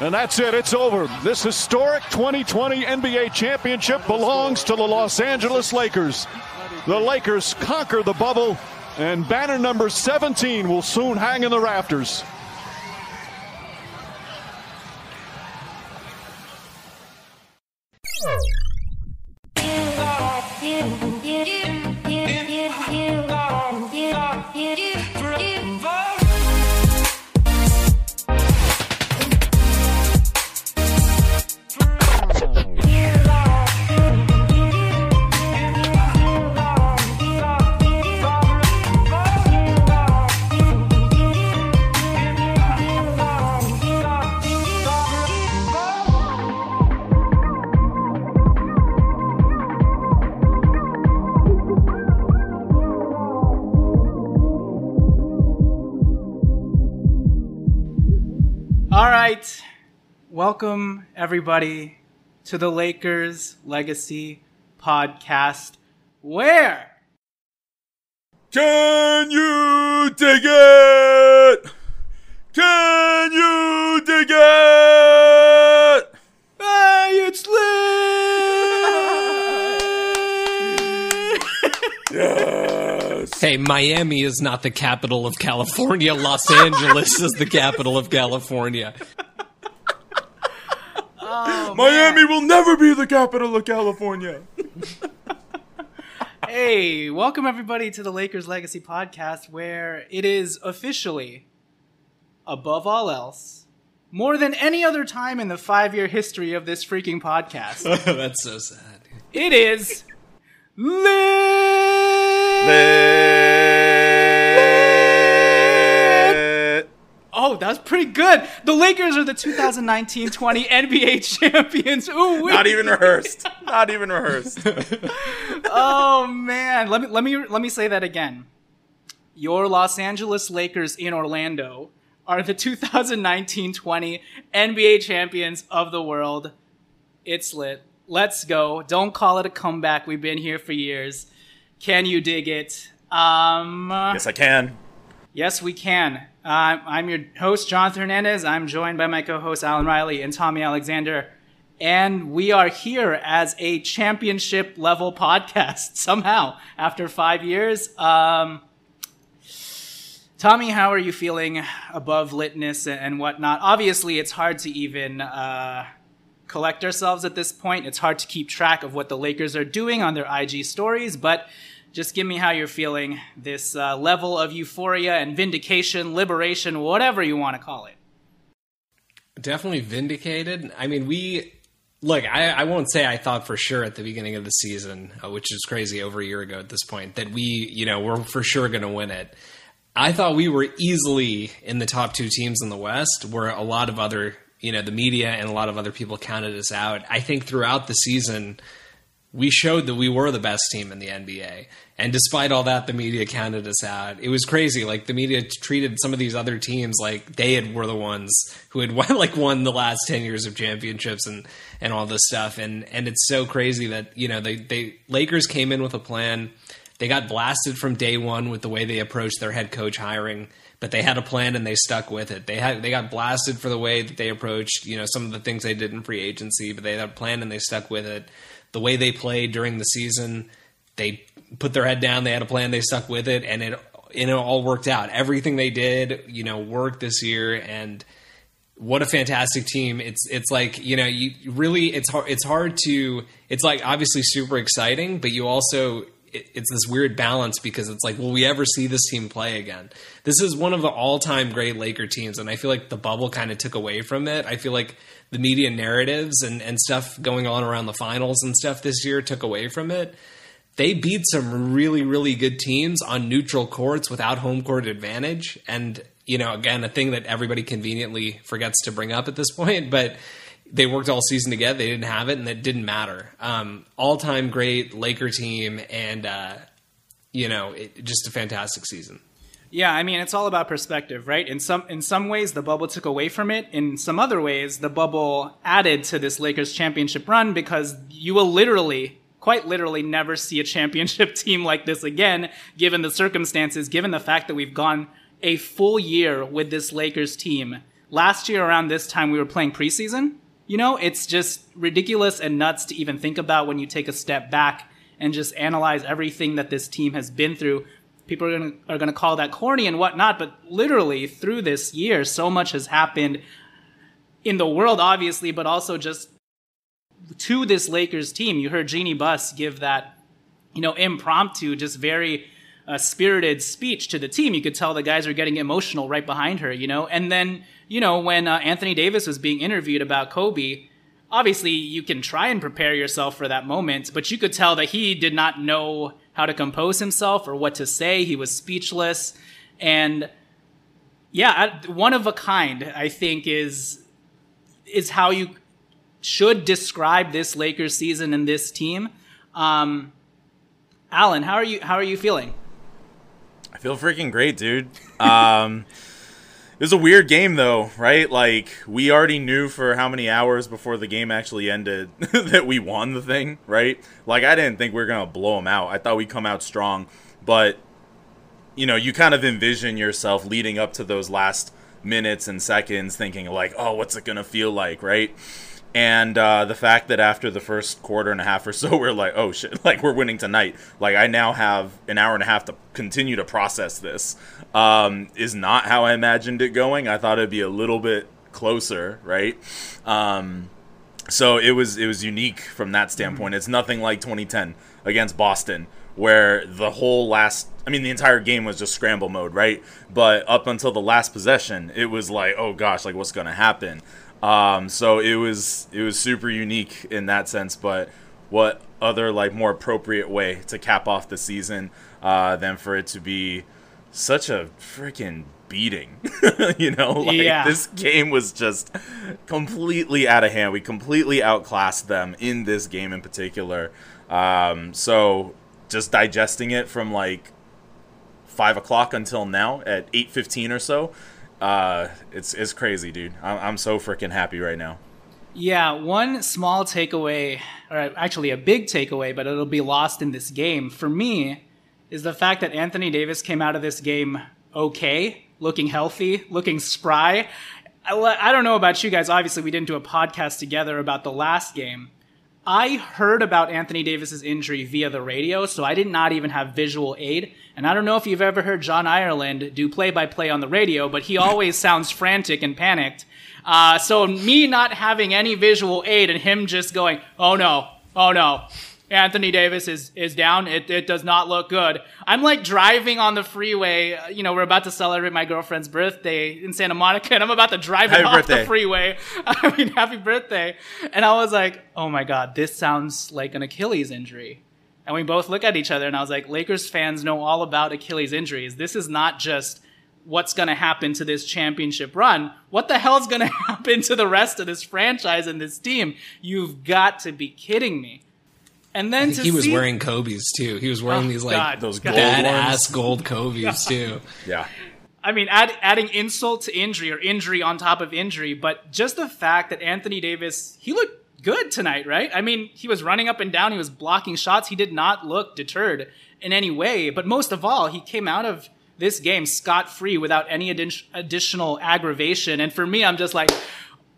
And that's it. It's over. This historic 2020 NBA championship belongs to the Los Angeles Lakers. The Lakers conquer the bubble, and banner number 17 will soon hang in the rafters. Right. Welcome, everybody, to the Lakers Legacy Podcast. Where? Can you dig it? Can you dig it? Hey, it's lit! Yes. Hey, Miami is not the capital of California. Los Angeles is the capital of California. Oh, Miami will never be the capital of California. hey, welcome, everybody, to the Lakers Legacy Podcast, where it is officially, above all else, more than any other time in the five year history of this freaking podcast, That's so sad. it is lit! Lit. Oh, that's pretty good. The Lakers are the 2019-20 NBA champions. Ooh, Not even rehearsed. Not even rehearsed. Oh man, let me let me let me say that again. Your Los Angeles Lakers in Orlando are the 2019-20 NBA champions of the world. It's lit. Let's go. Don't call it a comeback. We've been here for years. Can you dig it? Um yes, I can. Yes, we can. Uh, I'm your host, Jonathan Hernandez. I'm joined by my co host, Alan Riley and Tommy Alexander. And we are here as a championship level podcast somehow after five years. Um, Tommy, how are you feeling above litness and whatnot? Obviously, it's hard to even uh, collect ourselves at this point. It's hard to keep track of what the Lakers are doing on their IG stories, but just give me how you're feeling this uh, level of euphoria and vindication, liberation, whatever you want to call it. Definitely vindicated. I mean, we look. I, I won't say I thought for sure at the beginning of the season, uh, which is crazy, over a year ago at this point, that we, you know, we're for sure going to win it. I thought we were easily in the top two teams in the West, where a lot of other, you know, the media and a lot of other people counted us out. I think throughout the season, we showed that we were the best team in the NBA. And despite all that, the media counted us out. It was crazy. Like the media treated some of these other teams like they had were the ones who had won, like won the last ten years of championships and and all this stuff. And and it's so crazy that you know they they Lakers came in with a plan. They got blasted from day one with the way they approached their head coach hiring but they had a plan and they stuck with it. They had they got blasted for the way that they approached, you know, some of the things they did in free agency, but they had a plan and they stuck with it. The way they played during the season, they put their head down, they had a plan, they stuck with it, and it and it all worked out. Everything they did, you know, worked this year, and what a fantastic team! It's it's like you know, you really it's hard it's hard to it's like obviously super exciting, but you also it's this weird balance because it's like, will we ever see this team play again? This is one of the all-time great Laker teams, and I feel like the bubble kind of took away from it. I feel like the media narratives and, and stuff going on around the finals and stuff this year took away from it. They beat some really, really good teams on neutral courts without home court advantage. And, you know, again, a thing that everybody conveniently forgets to bring up at this point, but they worked all season together. They didn't have it, and it didn't matter. Um, all time great Laker team, and uh, you know, it, just a fantastic season. Yeah, I mean, it's all about perspective, right? In some in some ways, the bubble took away from it. In some other ways, the bubble added to this Lakers championship run because you will literally, quite literally, never see a championship team like this again, given the circumstances, given the fact that we've gone a full year with this Lakers team. Last year, around this time, we were playing preseason you know, it's just ridiculous and nuts to even think about when you take a step back and just analyze everything that this team has been through. People are going are gonna call that corny and whatnot, but literally through this year, so much has happened in the world, obviously, but also just to this Lakers team. You heard Jeanie Buss give that, you know, impromptu, just very uh, spirited speech to the team. You could tell the guys are getting emotional right behind her, you know, and then you know, when uh, Anthony Davis was being interviewed about Kobe, obviously you can try and prepare yourself for that moment, but you could tell that he did not know how to compose himself or what to say. He was speechless. And yeah, one of a kind, I think, is is how you should describe this Lakers season and this team. Um, Alan, how are you? How are you feeling? I feel freaking great, dude. Um, it was a weird game though, right? Like we already knew for how many hours before the game actually ended that we won the thing, right? Like I didn't think we were gonna blow them out. I thought we'd come out strong, but you know, you kind of envision yourself leading up to those last minutes and seconds, thinking like, oh, what's it gonna feel like, right? And uh, the fact that after the first quarter and a half or so we're like oh shit like we're winning tonight like i now have an hour and a half to continue to process this um, is not how i imagined it going i thought it'd be a little bit closer right um, so it was it was unique from that standpoint mm-hmm. it's nothing like 2010 against boston where the whole last I mean the entire game was just scramble mode, right? But up until the last possession, it was like, oh gosh, like what's going to happen? Um, so it was it was super unique in that sense. But what other like more appropriate way to cap off the season uh, than for it to be such a freaking beating? you know, like yeah. this game was just completely out of hand. We completely outclassed them in this game in particular. Um, so just digesting it from like five o'clock until now at eight fifteen or so uh, it's it's crazy, dude. I'm, I'm so freaking happy right now. Yeah, one small takeaway, or actually a big takeaway, but it'll be lost in this game for me, is the fact that Anthony Davis came out of this game okay, looking healthy, looking spry. I, I don't know about you guys. Obviously, we didn't do a podcast together about the last game. I heard about Anthony Davis's injury via the radio, so I did not even have visual aid. And I don't know if you've ever heard John Ireland do play by play on the radio, but he always sounds frantic and panicked. Uh, so me not having any visual aid and him just going, oh no, oh no, Anthony Davis is is down. It it does not look good. I'm like driving on the freeway. You know, we're about to celebrate my girlfriend's birthday in Santa Monica, and I'm about to drive happy off birthday. the freeway. I mean, happy birthday! And I was like, oh my god, this sounds like an Achilles injury. And we both look at each other and I was like, Lakers fans know all about Achilles injuries. This is not just what's going to happen to this championship run. What the hell's going to happen to the rest of this franchise and this team? You've got to be kidding me. And then he was see... wearing Kobe's too. He was wearing oh, these like God, those gold badass gold Kobe's too. Yeah. I mean, add, adding insult to injury or injury on top of injury, but just the fact that Anthony Davis, he looked good tonight, right? I mean, he was running up and down, he was blocking shots. He did not look deterred in any way. But most of all, he came out of this game scot free without any additional aggravation. And for me, I'm just like,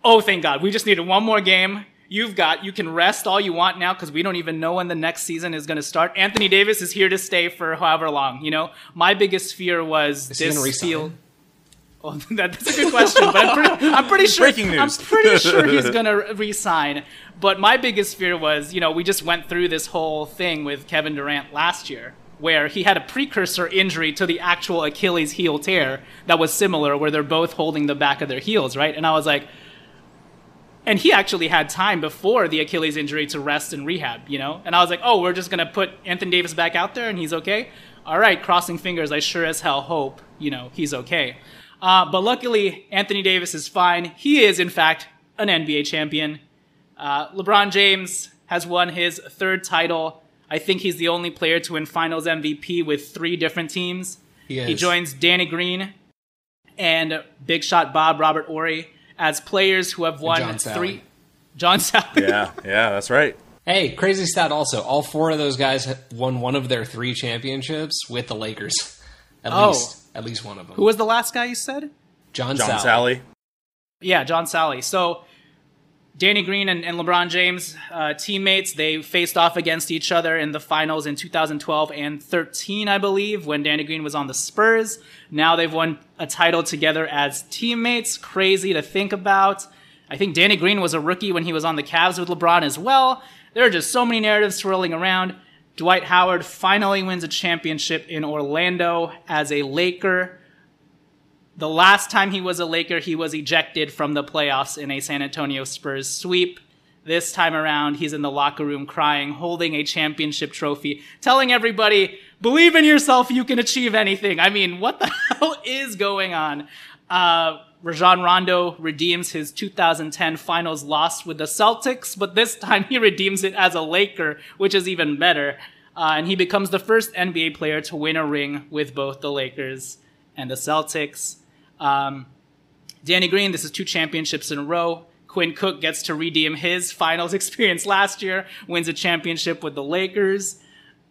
oh, thank God. We just needed one more game. You've got you can rest all you want now because we don't even know when the next season is going to start. Anthony Davis is here to stay for however long. You know, my biggest fear was Is this resign? Well, oh, that- that's a good question, but I'm pretty, I'm pretty sure. Breaking news. I'm pretty sure he's gonna resign. But my biggest fear was, you know, we just went through this whole thing with Kevin Durant last year, where he had a precursor injury to the actual Achilles heel tear that was similar, where they're both holding the back of their heels, right? And I was like, and he actually had time before the Achilles injury to rest and rehab, you know? And I was like, oh, we're just going to put Anthony Davis back out there and he's okay? All right, crossing fingers, I sure as hell hope, you know, he's okay. Uh, but luckily, Anthony Davis is fine. He is, in fact, an NBA champion. Uh, LeBron James has won his third title. I think he's the only player to win finals MVP with three different teams. He He joins Danny Green and Big Shot Bob Robert Horry as players who have won John Salley. three. John Salley. Yeah, yeah, that's right. Hey, crazy stat also. All four of those guys won one of their three championships with the Lakers. At Oh. least. At least one of them. Who was the last guy you said? John, John Salley. Salley. Yeah, John Salley. So Danny Green and, and LeBron James, uh, teammates, they faced off against each other in the finals in 2012 and 13, I believe, when Danny Green was on the Spurs. Now they've won a title together as teammates. Crazy to think about. I think Danny Green was a rookie when he was on the Cavs with LeBron as well. There are just so many narratives swirling around. Dwight Howard finally wins a championship in Orlando as a Laker. The last time he was a Laker, he was ejected from the playoffs in a San Antonio Spurs sweep. This time around, he's in the locker room crying, holding a championship trophy, telling everybody, believe in yourself, you can achieve anything. I mean, what the hell is going on? Uh, Rajon Rondo redeems his 2010 finals loss with the Celtics, but this time he redeems it as a Laker, which is even better. Uh, and he becomes the first NBA player to win a ring with both the Lakers and the Celtics. Um, Danny Green, this is two championships in a row. Quinn Cook gets to redeem his finals experience last year, wins a championship with the Lakers.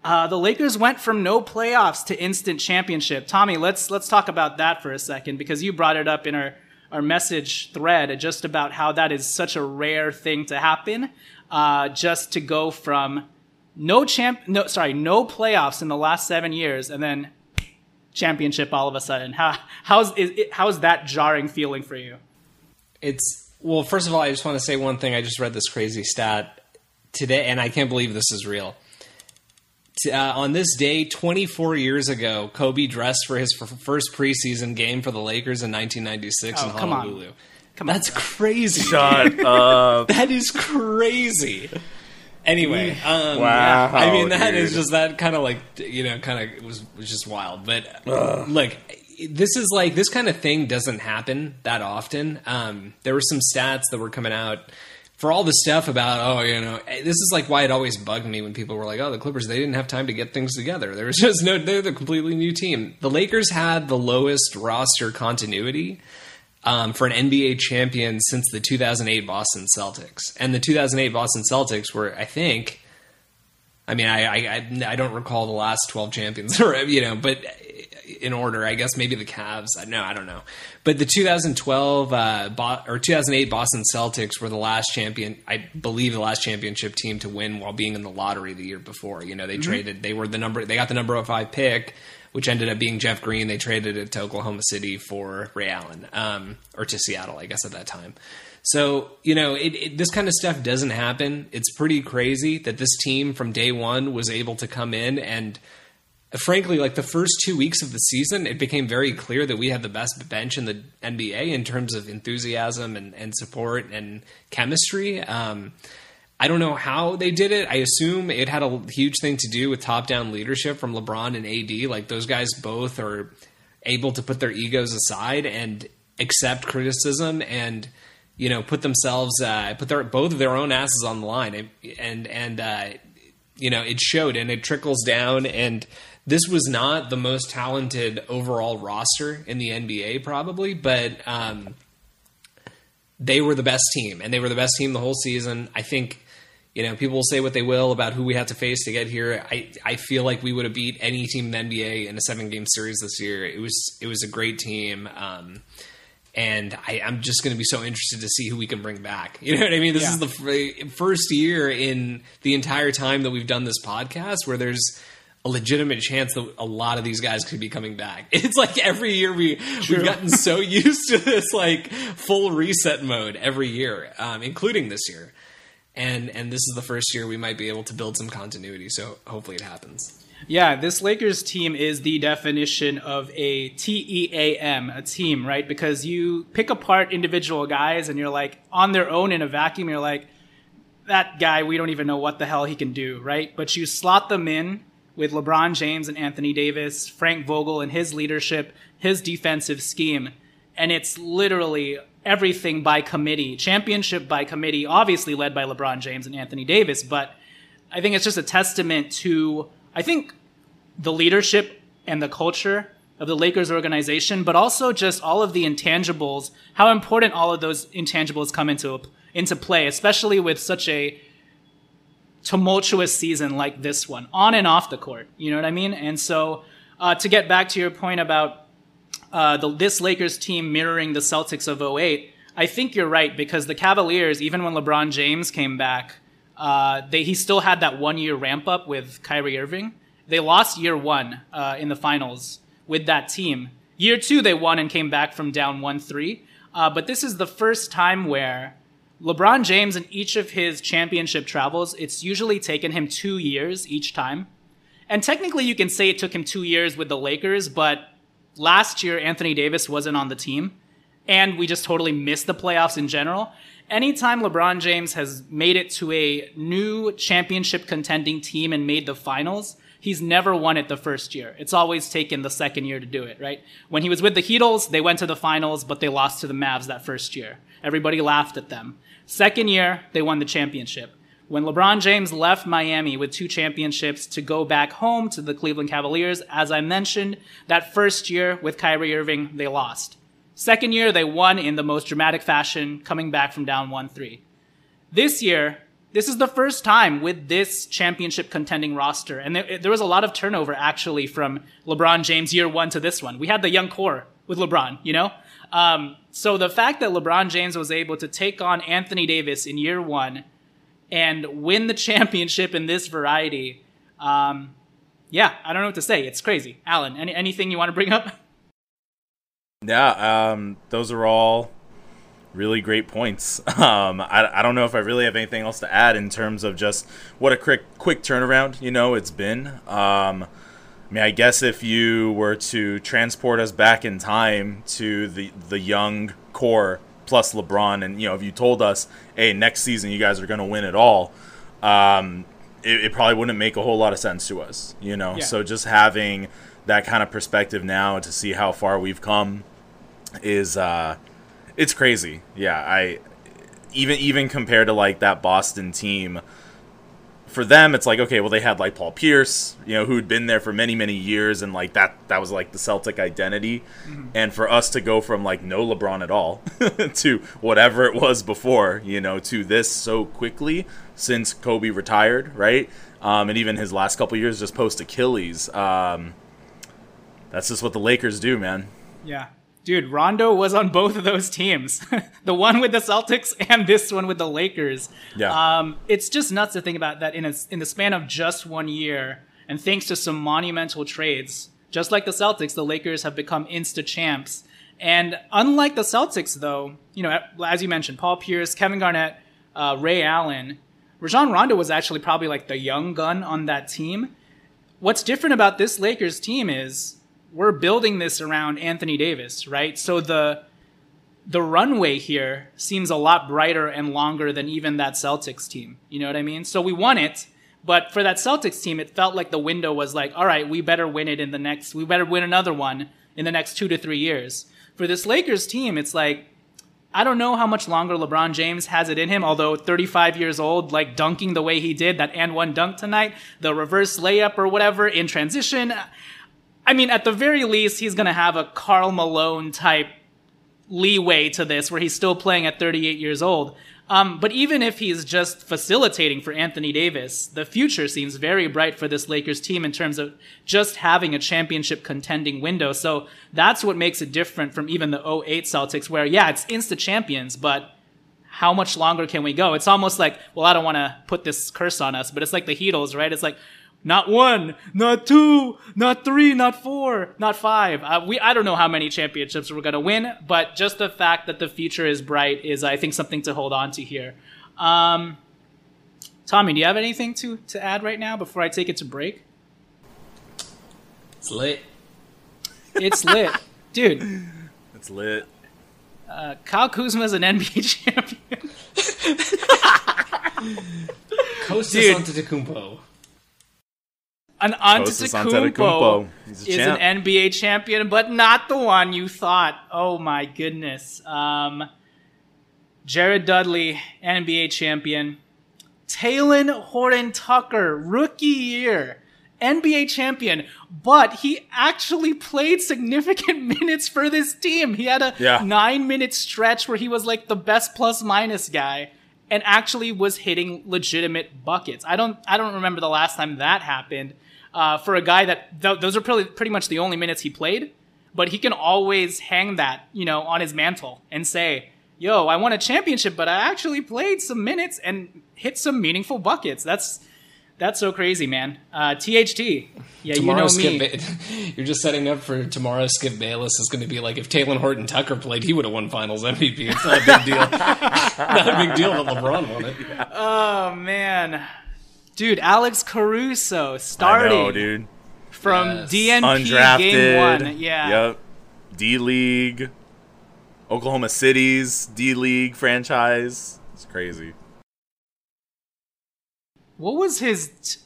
Uh, the Lakers went from no playoffs to instant championship. Tommy, let's let's talk about that for a second because you brought it up in our our message thread just about how that is such a rare thing to happen. Uh, just to go from no champ, no sorry, no playoffs in the last seven years, and then championship all of a sudden. How how's is it, how's that jarring feeling for you? It's well. First of all, I just want to say one thing. I just read this crazy stat today, and I can't believe this is real. Uh, on this day, 24 years ago, Kobe dressed for his f- first preseason game for the Lakers in 1996 Oh, in come on. Honolulu. Come on. That's crazy. Shut up. That is crazy. Anyway, um, Wow, I mean that is dude. just that kind of like you know kind of was was just wild. But like, this is like this kind of thing doesn't happen that often. Um, there were some stats that were coming out for all the stuff about oh you know this is like why it always bugged me when people were like oh the Clippers they didn't have time to get things together. There was just no they're the completely new team. The Lakers had the lowest roster continuity um, for an NBA champion since the 2008 Boston Celtics. And the 2008 Boston Celtics were, I think, I mean, I, I, I- don't recall the last 12 champions, or, you know, but in order, I guess maybe the Cavs. I No, I don't know. But the 2012 uh, Bo- or 2008 Boston Celtics were the last champion, I believe, the last championship team to win while being in the lottery the year before. You know, they traded, they were the number, they got the number five pick which ended up being Jeff Green. They traded it to Oklahoma City for Ray Allen, um, or to Seattle, I guess, at that time. So, you know, it, it, this kind of stuff doesn't happen. It's pretty crazy that this team from day one was able to come in and, uh, frankly, like the first two weeks of the season, it became very clear that we had the best bench in the NBA in terms of enthusiasm and, and support and chemistry. Um, I don't know how they did it. I assume it had a huge thing to do with top down leadership from LeBron and AD. Like those guys both are able to put their egos aside and accept criticism and you know put themselves uh, put their both of their own asses on the line and and, uh, you know it showed and it trickles down and this was not the most talented overall roster in the NBA probably but um, they were the best team and they were the best team the whole season. I think you know people will say what they will about who we had to face to get here. I I feel like we would have beat any team in the NBA in a seven game series this year. It was it was a great team. Um, and I, I'm just going to be so interested to see who we can bring back. You know what I mean? This Yeah. is the f- first year in the entire time that we've done this podcast where there's a legitimate chance that a lot of these guys could be coming back. It's like every year we we've gotten so used to this like full reset mode every year, um, including this year. And and this is the first year we might be able to build some continuity. So hopefully it happens. Yeah, this Lakers team is the definition of a TEAM, a team, right? Because you pick apart individual guys and you're like on their own in a vacuum, you're like, that guy, we don't even know what the hell he can do, right? But you slot them in with LeBron James and Anthony Davis, Frank Vogel and his leadership, his defensive scheme, and it's literally everything by committee, championship by committee, obviously led by LeBron James and Anthony Davis, but I think it's just a testament to, I think, the leadership and the culture of the Lakers organization, but also just all of the intangibles, how important all of those intangibles come into into play, especially with such a tumultuous season like this one, on and off the court. You know what I mean? And so, uh, to get back to your point about uh, the, this Lakers team mirroring the Celtics of 08, I think you're right because the Cavaliers, even when LeBron James came back, uh, they he still had that one year ramp up with Kyrie Irving. They lost year one uh, in the finals with that team. Year two, they won and came back from down 1 3. Uh, but this is the first time where LeBron James, in each of his championship travels, it's usually taken him two years each time. And technically, you can say it took him two years with the Lakers, but last year, Anthony Davis wasn't on the team. And we just totally missed the playoffs in general. Anytime LeBron James has made it to a new championship contending team and made the finals, he's never won it the first year. It's always taken the second year to do it, right? When he was with the Heatles, they went to the finals, but they lost to the Mavs that first year. Everybody laughed at them. Second year, they won the championship. When LeBron James left Miami with two championships to go back home to the Cleveland Cavaliers, as I mentioned, that first year with Kyrie Irving, they lost. Second year, they won in the most dramatic fashion, coming back from down 1 3. This year, this is the first time with this championship contending roster. And there, there was a lot of turnover actually from LeBron James year one to this one. We had the young core with LeBron, you know? Um, so the fact that LeBron James was able to take on Anthony Davis in year one and win the championship in this variety, um, yeah, I don't know what to say. It's crazy. Alan, any, anything you want to bring up? Yeah, um, those are all really great points. Um, I, I don't know if I really have anything else to add in terms of just what a quick quick turnaround you know it's been. Um, I mean, I guess if you were to transport us back in time to the the young core plus LeBron, and you know, if you told us, hey, next season you guys are going to win it all, um, it, it probably wouldn't make a whole lot of sense to us, you know. Yeah. So just having that kind of perspective now to see how far we've come is uh it's crazy. Yeah, I even even compared to like that Boston team for them it's like okay, well they had like Paul Pierce, you know, who'd been there for many many years and like that that was like the Celtic identity. And for us to go from like no LeBron at all to whatever it was before, you know, to this so quickly since Kobe retired, right? Um, and even his last couple years just post Achilles. Um, that's just what the Lakers do, man. Yeah. Dude, Rondo was on both of those teams. the one with the Celtics and this one with the Lakers. Yeah. Um, it's just nuts to think about that in a, in the span of just one year, and thanks to some monumental trades, just like the Celtics, the Lakers have become insta champs. And unlike the Celtics, though, you know, as you mentioned, Paul Pierce, Kevin Garnett, uh, Ray Allen, Rajon Rondo was actually probably like the young gun on that team. What's different about this Lakers team is we're building this around Anthony Davis, right? So the the runway here seems a lot brighter and longer than even that Celtics team. You know what I mean? So we won it, but for that Celtics team, it felt like the window was like, all right, we better win it in the next, we better win another one in the next two to three years. For this Lakers team, it's like, I don't know how much longer LeBron James has it in him, although 35 years old, like dunking the way he did, that and one dunk tonight, the reverse layup or whatever in transition. I mean, at the very least, he's going to have a Karl Malone type leeway to this where he's still playing at 38 years old. Um, but even if he's just facilitating for Anthony Davis, the future seems very bright for this Lakers team in terms of just having a championship contending window. So that's what makes it different from even the 08 Celtics, where, yeah, it's insta champions, but how much longer can we go? It's almost like, well, I don't want to put this curse on us, but it's like the Heatles, right? It's like, not one, not two, not three, not four, not five. Uh, we I don't know how many championships we're gonna win, but just the fact that the future is bright is, I think, something to hold on to here. Um, Tommy, do you have anything to to add right now before I take it to break? It's lit. It's lit, dude. It's lit. Uh, Kyle Kuzma is an NBA champion. Kostas Dude. Antetokounmpo. An Antetokounmpo Antetokounmpo. Is champ. an NBA champion, but not the one you thought. Oh my goodness. Um, Jared Dudley, NBA champion. Talen Horton Tucker, rookie year, NBA champion, but he actually played significant minutes for this team. He had a Yeah. nine minute stretch where he was like the best plus minus guy and actually was hitting legitimate buckets. I don't I don't remember the last time that happened. Uh, for a guy that th- those are pretty pretty much the only minutes he played, but he can always hang that you know on his mantle and say, "Yo, I won a championship, but I actually played some minutes and hit some meaningful buckets." That's that's so crazy, man. Uh, THT, yeah, Tomorrow, you know me. Ba- you're just setting up for tomorrow. Skip Bayless is going to be like if Talen Horton Tucker played, he would have won Finals MVP. It's not a big deal. not a big deal that LeBron won it. Oh man, dude, Alex Caruso I starting know, dude. from Yes. DNP Undrafted. game one. Yeah, Yep. D League. Oklahoma City's D League franchise. It's crazy. What was his? T-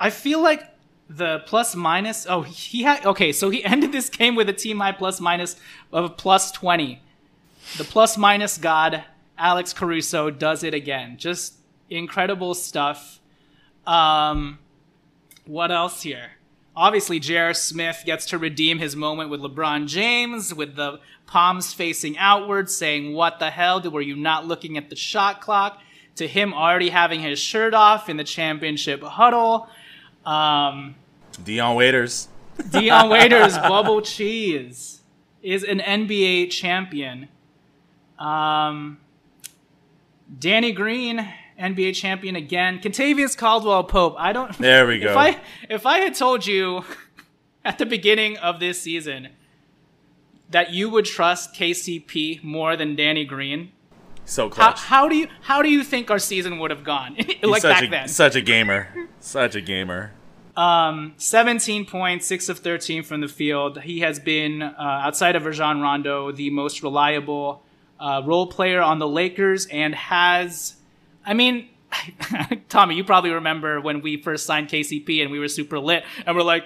I feel like the plus minus. Oh, he had. Okay, so he ended this game with a team high plus minus of plus twenty. The plus minus god Alex Caruso does it again. Just incredible stuff. Um, what else here? Obviously, J.R. Smith gets to redeem his moment with LeBron James with the palms facing outward, saying, What the hell? Were you not looking at the shot clock? To him already having his shirt off in the championship huddle. Um, Dion Waiters. Dion Waiters, Bubble Cheese, is an NBA champion. Um, Danny Green, NBA champion again. Kentavious Caldwell Pope. I don't. There we go. If I if I had told you at the beginning of this season that you would trust KCP more than Danny Green, So how, how do you how do you think our season would have gone? Like such back a, then. Such a gamer. Such a gamer. Um, 17 points, 6 of 13 from the field. He has been, uh, outside of Rajon Rondo, the most reliable uh, role player on the Lakers and has, I mean, Tommy, you probably remember when we first signed KCP and we were super lit and we're like,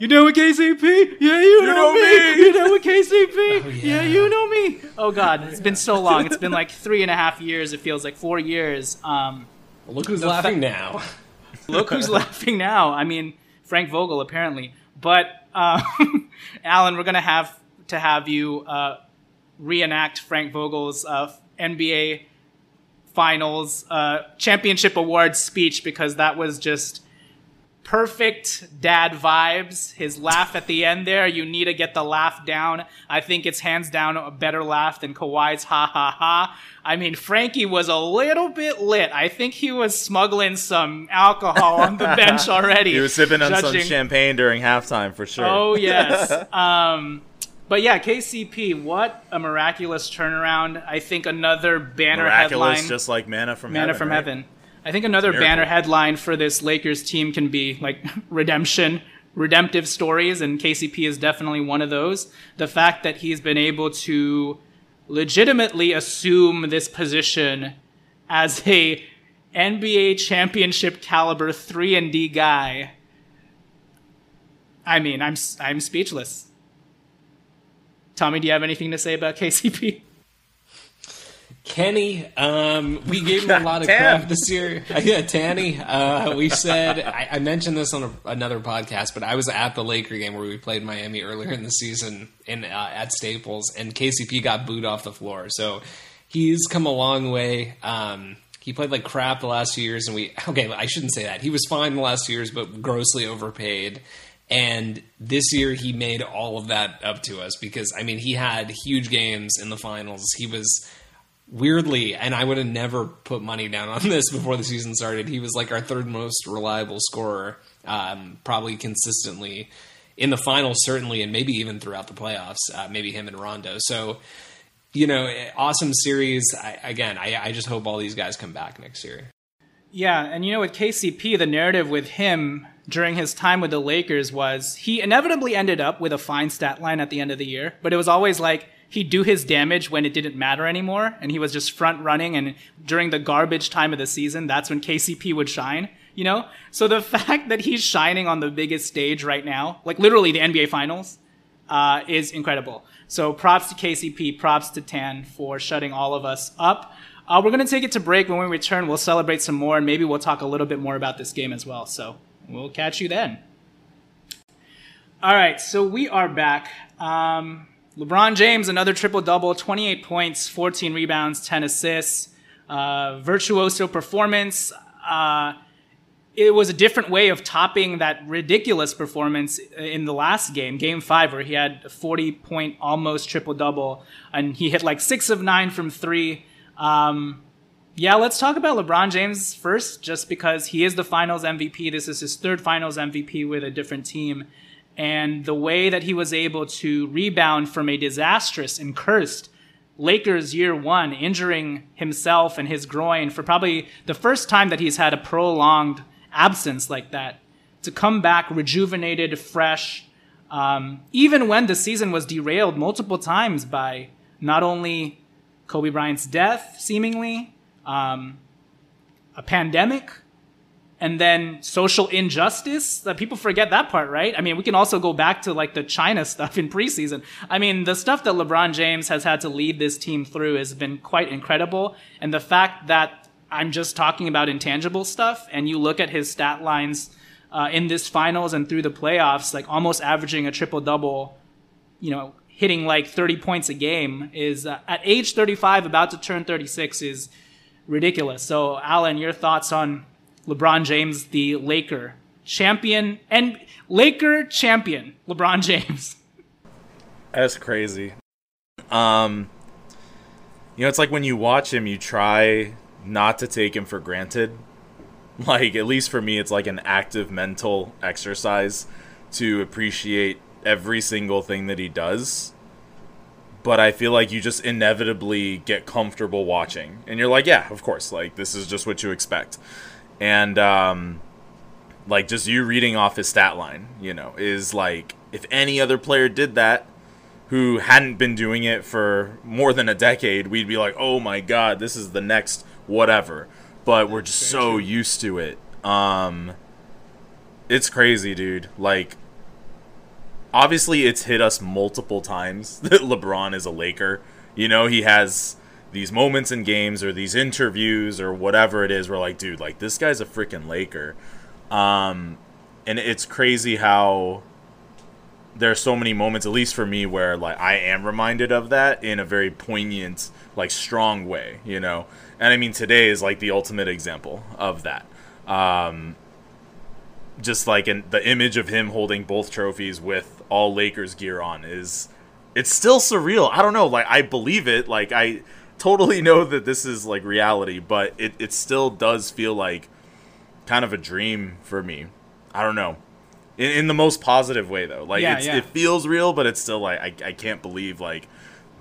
you know what KCP? Yeah, you, know, know me. me. You know what KCP? yeah. you know me. Oh God, it's been so long. It's been like three and a half years. It feels like four years. Um, Well, look who's laughing now. Look who's laughing now. I mean, Frank Vogel apparently. But um, Alan, we're gonna have to have you uh, reenact Frank Vogel's uh, NBA Finals uh, championship awards speech because that was just perfect dad vibes. His laugh at the end there, you need to get the laugh down. I think it's hands down a better laugh than Kawhi's ha ha ha. I mean, Frankie was a little bit lit. I think he was smuggling some alcohol on the bench already. He was sipping on some champagne during halftime for sure. Oh yes. um, but yeah, KCP, what a miraculous turnaround! I think another banner Miraculous, headline. just like Mana from Manna heaven. from right? heaven. I think another banner headline for this Lakers team can be like redemption, redemptive stories, and KCP is definitely one of those. The fact that he's been able to legitimately assume this position as a NBA championship caliber 3 and D guy. I mean, I'm I'm speechless. Tommy, do you have anything to say about KCP? Kenny, um, we gave him a lot of crap this year. yeah, Tanny. Uh, we said I, I mentioned this on a, another podcast, but I was at the Laker game where we played Miami earlier in the season in uh, at Staples, and KCP got booed off the floor. So he's come a long way. Um, he played like crap the last few years, and we okay. I shouldn't say that. He was fine the last few years, but grossly overpaid. And this year he made all of that up to us because I mean he had huge games in the finals. He was weirdly, and I would have never put money down on this before the season started. He was like our third most reliable scorer, um, probably consistently in the finals, certainly, and maybe even throughout the playoffs. Uh, maybe him and Rondo. So, you know, awesome series. I, again, I, I just hope all these guys come back next year. Yeah, and you know, with KCP, the narrative with him during his time with the Lakers was he inevitably ended up with a fine stat line at the end of the year, but it was always like he'd do his damage when it didn't matter anymore, and he was just front running. And during the garbage time of the season, that's when KCP would shine. You know, so the fact that he's shining on the biggest stage right now, like literally the NBA Finals, uh, is incredible. So props to KCP, props to Tan for shutting all of us up. Uh, we're going to take it to break. When we return, we'll celebrate some more, and maybe we'll talk a little bit more about this game as well. So we'll catch you then. All right, so we are back. Um, LeBron James, another triple double, 28 points, 14 rebounds, 10 assists. Uh, virtuoso performance. Uh, it was a different way of topping that ridiculous performance in the last game, game five, where he had a 40 point almost triple double, and he hit like six of nine from three. Um, yeah, let's talk about LeBron James first, just because he is the finals MVP. This is his third finals MVP with a different team. And the way that he was able to rebound from a disastrous and cursed Lakers year one, injuring himself and his groin for probably the first time that he's had a prolonged absence like that, to come back rejuvenated, fresh, um, even when the season was derailed multiple times by not only Kobe Bryant's death, seemingly, um, a pandemic, and then social injustice. That people forget that part, right? I mean, we can also go back to like the China stuff in preseason. I mean, the stuff that LeBron James has had to lead this team through has been quite incredible, and the fact that I'm just talking about intangible stuff, and you look at his stat lines. Uh, in this finals and through the playoffs, like almost averaging a triple double, you know, hitting like 30 points a game is uh, at age 35, about to turn 36, is ridiculous. So, Alan, your thoughts on LeBron James, the Laker champion and Laker champion, LeBron James? That's crazy. Um, you know, it's like when you watch him, you try not to take him for granted. Like, at least for me, it's like an active mental exercise to appreciate every single thing that he does. But I feel like you just inevitably get comfortable watching. And you're like, yeah, of course. Like, this is just what you expect. And, um, like, just you reading off his stat line, you know, is like, if any other player did that who hadn't been doing it for more than a decade, we'd be like, oh my God, this is the next whatever. But we're just so used to it. Um, it's crazy, dude. Like, obviously it's hit us multiple times that LeBron is a Laker. You know, he has these moments in games or these interviews or whatever it is where like, dude, like this guy's a freaking Laker. Um and it's crazy how there's so many moments, at least for me, where like I am reminded of that in a very poignant, like strong way, you know. And I mean today is like the ultimate example of that. Um just like in the image of him holding both trophies with all Lakers gear on is it's still surreal. I don't know, like I believe it, like I totally know that this is like reality, but it, it still does feel like kind of a dream for me. I don't know. In, in the most positive way though. Like Yeah, it's, yeah. it feels real, but it's still like I, I can't believe like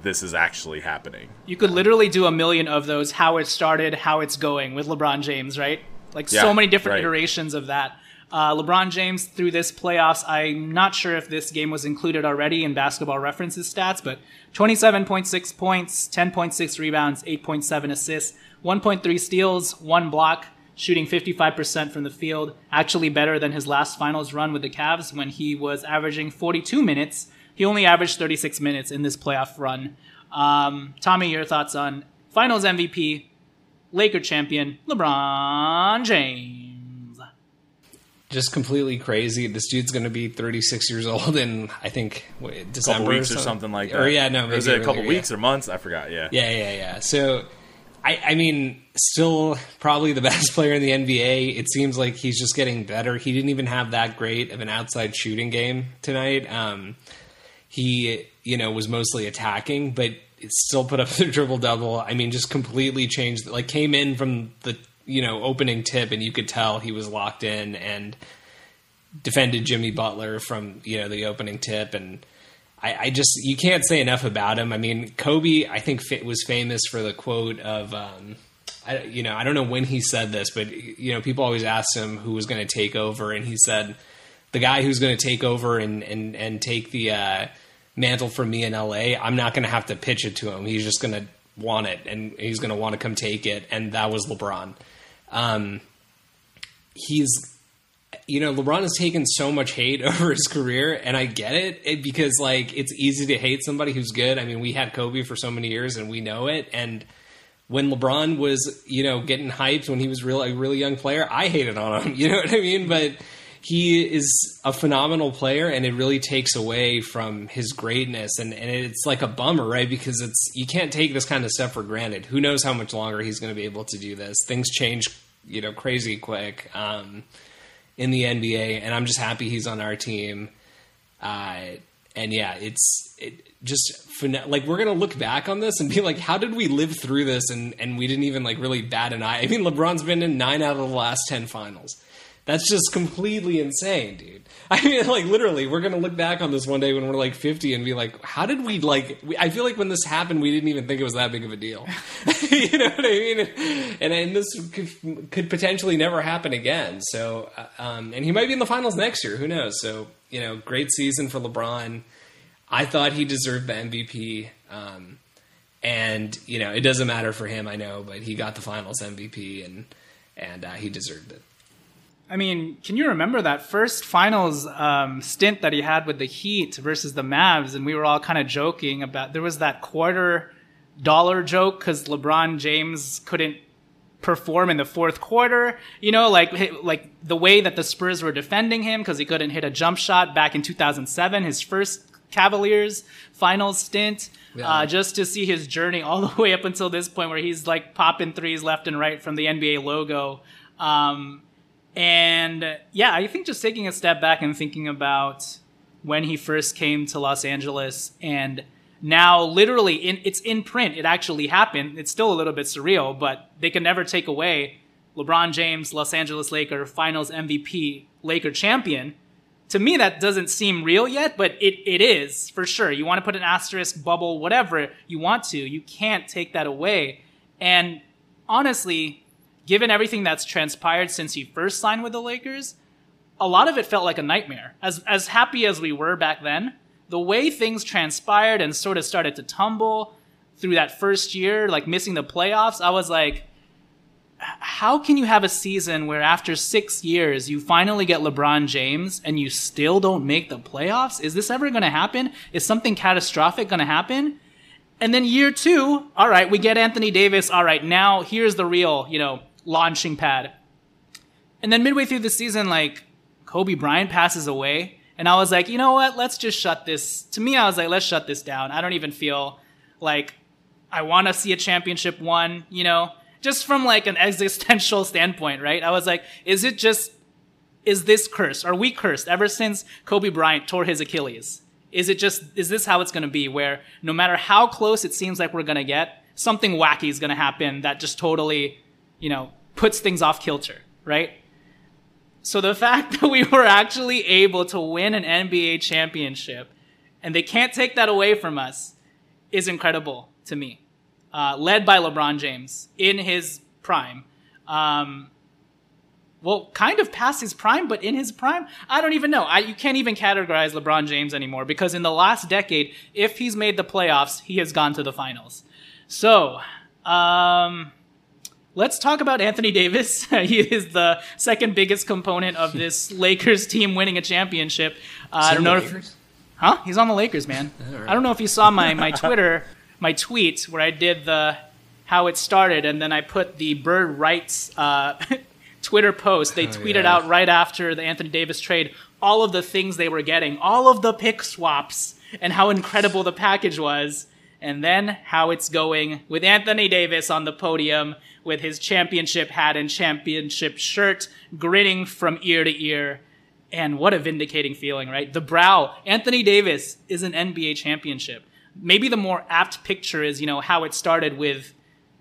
this is actually happening. You could literally do a million of those how it started, how it's going with LeBron James, right? Like so many different right. iterations of that. Uh, LeBron James through this playoffs, I'm not sure if this game was included already in basketball references stats, but 27.6 points, 10.6 rebounds, 8.7 assists, 1.3 steals, one block, shooting 55% from the field. Actually better than his last finals run with the Cavs when he was averaging 42 minutes. He only averaged 36 minutes in this playoff run. Um, Tommy, your thoughts on finals MVP, Laker champion, LeBron James. Just completely crazy. This dude's going to be 36 years old in I think December couple weeks or or something, something like that. Or yeah, no, Or was it a couple weeks or months? I forgot. Yeah. Yeah, yeah, yeah. So, I, I mean, still probably the best player in the NBA. It seems like he's just getting better. He didn't even have that great of an outside shooting game tonight. Um, he, you know, was mostly attacking, but it still put up the triple double. I mean, just completely changed. Like, came in from the you know opening tip, and you could tell he was locked in and defended Jimmy Butler from you know the opening tip and. I, I just you can't say enough about him. I mean, Kobe, I think was famous for the quote of, um, I, you know, I don't know when he said this, but you know, people always asked him who was going to take over, and he said, "The guy who's going to take over and and and take the uh, mantle from me in LA, I'm not going to have to pitch it to him. He's just going to want it, and he's going to want to come take it." And that was LeBron. Um, he's you know, LeBron has taken so much hate over his career, and I get it, it, because like it's easy to hate somebody who's good. I mean, we had Kobe for so many years, and we know it. And when LeBron was, you know, getting hyped when he was real a really young player, I hated on him. You know what I mean? But he is a phenomenal player, and it really takes away from his greatness, and and it's like a bummer, right? Because it's you can't take this kind of stuff for granted. Who knows how much longer he's going to be able to do this? Things change, you know, crazy quick. Um, in the NBA, and I'm just happy he's on our team. Uh, and yeah, it's it just like we're gonna look back on this and be like, how did we live through this and and we didn't even like really bat an eye? I mean, LeBron's been in nine out of the last ten finals. That's just completely insane, dude. I mean, like literally, we're gonna look back on this one day when we're like 50 and be like, how did we like? We, I feel like when this happened, we didn't even think it was that big of a deal. you know what I mean? And, and this could, could, potentially never happen again. So, uh, um, and he might be in the finals next year. Who knows? So, you know, great season for LeBron. I thought he deserved the MVP. Um, and you know, it doesn't matter for him, I know, but he got the Finals MVP, and and uh, he deserved it. I mean, can you remember that first finals um, stint that he had with the Heat versus the Mavs? And we were all kind of joking about there was that quarter dollar joke because LeBron James couldn't perform in the fourth quarter. You know, like like the way that the Spurs were defending him because he couldn't hit a jump shot back in 2007, his first Cavaliers finals stint. Yeah. Uh, just to see his journey all the way up until this point where he's like popping threes left and right from the NBA logo. Um, and yeah, I think just taking a step back and thinking about when he first came to Los Angeles and now literally in it's in print, it actually happened. It's still a little bit surreal, but they can never take away LeBron James, Los Angeles Laker, finals MVP, Laker champion. To me, that doesn't seem real yet, but it, it is for sure. You want to put an asterisk, bubble, whatever you want to. You can't take that away. And honestly, given everything that's transpired since he first signed with the Lakers, a lot of it felt like a nightmare. As as happy as we were back then, the way things transpired and sort of started to tumble through that first year, like missing the playoffs, I was like, how can you have a season where after six years you finally get LeBron James and you still don't make the playoffs? Is this ever going to happen? Is something catastrophic going to happen? And then year two, all right, we get Anthony Davis. All right, now here's the real, you know, launching pad. And then midway through the season, like Kobe Bryant passes away. And I was like, you know what? Let's just shut this. To me, I was like, let's shut this down. I don't even feel like I want to see a championship won, you know, just from like an existential standpoint, right? I was like, is it just, is this cursed? Are we cursed ever since Kobe Bryant tore his Achilles? Is it just, is this how it's going to be where no matter how close it seems like we're going to get, something wacky is going to happen that just totally you know, puts things off kilter, right? So the fact that we were actually able to win an NBA championship and they can't take that away from us is incredible to me. Uh, led by LeBron James in his prime. Um, well, kind of past his prime, but in his prime, I don't even know. I, you can't even categorize LeBron James anymore because in the last decade, if he's made the playoffs, he has gone to the finals. So, um, Let's talk about Anthony Davis. he is the second biggest component of this Lakers team winning a championship. Uh, I don't know Lakers? if, huh? He's on the Lakers, man. Right. I don't know if you saw my my Twitter, my tweet where I did the how it started, and then I put the bird rights uh, Twitter post. They tweeted out right after the Anthony Davis trade all of the things they were getting, all of the pick swaps, and how incredible the package was. And then how it's going with Anthony Davis on the podium with his championship hat and championship shirt, grinning from ear to ear. And what a vindicating feeling, right? The brow. Anthony Davis is an NBA championship. Maybe the more apt picture is, you know, how it started with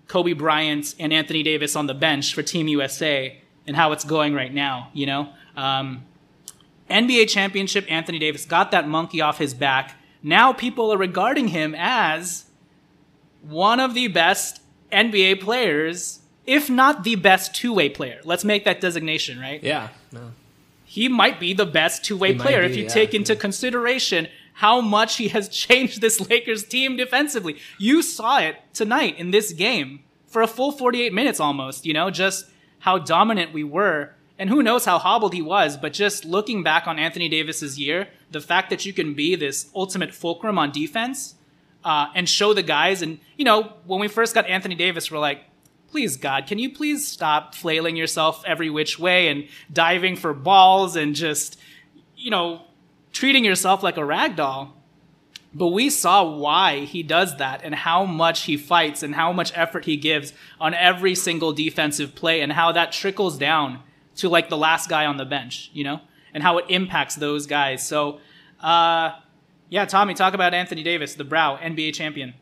Kobe Bryant and Anthony Davis on the bench for Team USA and how it's going right now, you know? Um, NBA championship, Anthony Davis got that monkey off his back. Now people are regarding him as one of the best NBA players, if not the best two way player. Let's make that designation, right? Yeah. No. He might be the best two way player be, if you yeah. take into consideration how much he has changed this Lakers team defensively. You saw it tonight in this game for a full 48 minutes almost, you know, just how dominant we were. And who knows how hobbled he was, but just looking back on Anthony Davis's year, the fact that you can be this ultimate fulcrum on defense uh, and show the guys. And, you know, when we first got Anthony Davis, we're like, please, God, can you please stop flailing yourself every which way and diving for balls and just, you know, treating yourself like a rag doll? But we saw why he does that and how much he fights and how much effort he gives on every single defensive play and how that trickles down to like the last guy on the bench, you know, and how it impacts those guys. So, uh, yeah, Tommy, talk about Anthony Davis, the brow, NBA champion.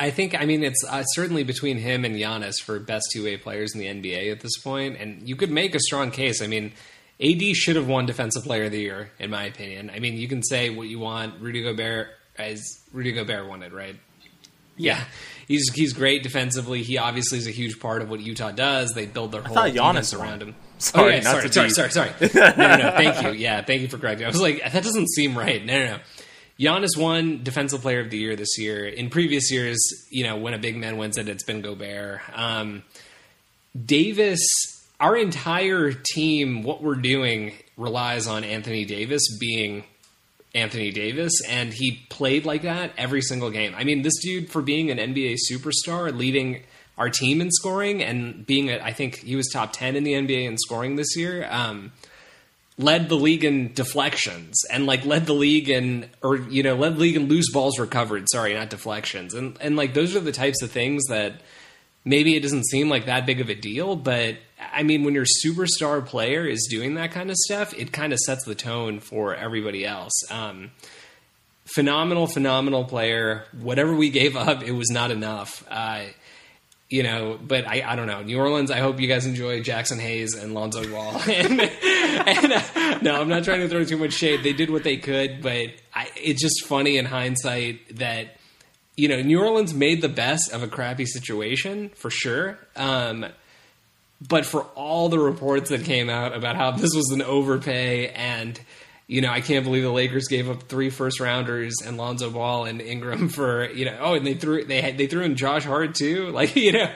I think, I mean, it's uh, certainly between him and Giannis for best two way players in the NBA at this point, and you could make a strong case. I mean, AD should have won Defensive Player of the Year, in my opinion. I mean, you can say what you want. Rudy Gobert, as Rudy Gobert won it, right? Yeah, he's he's great defensively. He obviously is a huge part of what Utah does. They build their whole thought Giannis defense around him. Sorry, oh, yeah, sorry, sorry, be- sorry, sorry. No, no, no. Thank you. Yeah, thank you for correcting. I was like, that doesn't seem right. No, no, no. Giannis won Defensive Player of the Year this year. In previous years, you know, when a big man wins it, it's been Gobert. Um, Davis, our entire team, what we're doing relies on Anthony Davis being Anthony Davis, and he played like that every single game. I mean, this dude, for being an NBA superstar, leading our team in scoring and being, a, I think he was top 10 in the NBA in scoring this year. Um, led the league in deflections and like led the league in or you know led the league in loose balls recovered. Sorry not deflections. And and like those are the types of things that maybe it doesn't seem like that big of a deal but i mean when your superstar player is doing that kind of stuff it kind of sets the tone for everybody else. Um phenomenal phenomenal player. Whatever we gave up it was not enough. Uh you know, but I, I don't know. New Orleans, I hope you guys enjoy Jaxson Hayes and Lonzo Ball. and, and uh, no, I'm not trying to throw too much shade. They did what they could, but I, it's just funny in hindsight that, you know, New Orleans made the best of a crappy situation for sure. Um, but for all the reports that came out about how this was an overpay and you know, I can't believe the Lakers gave up three first rounders and Lonzo Ball and Ingram for you know. Oh, and they threw they had, they threw in Josh Hart too, like you know,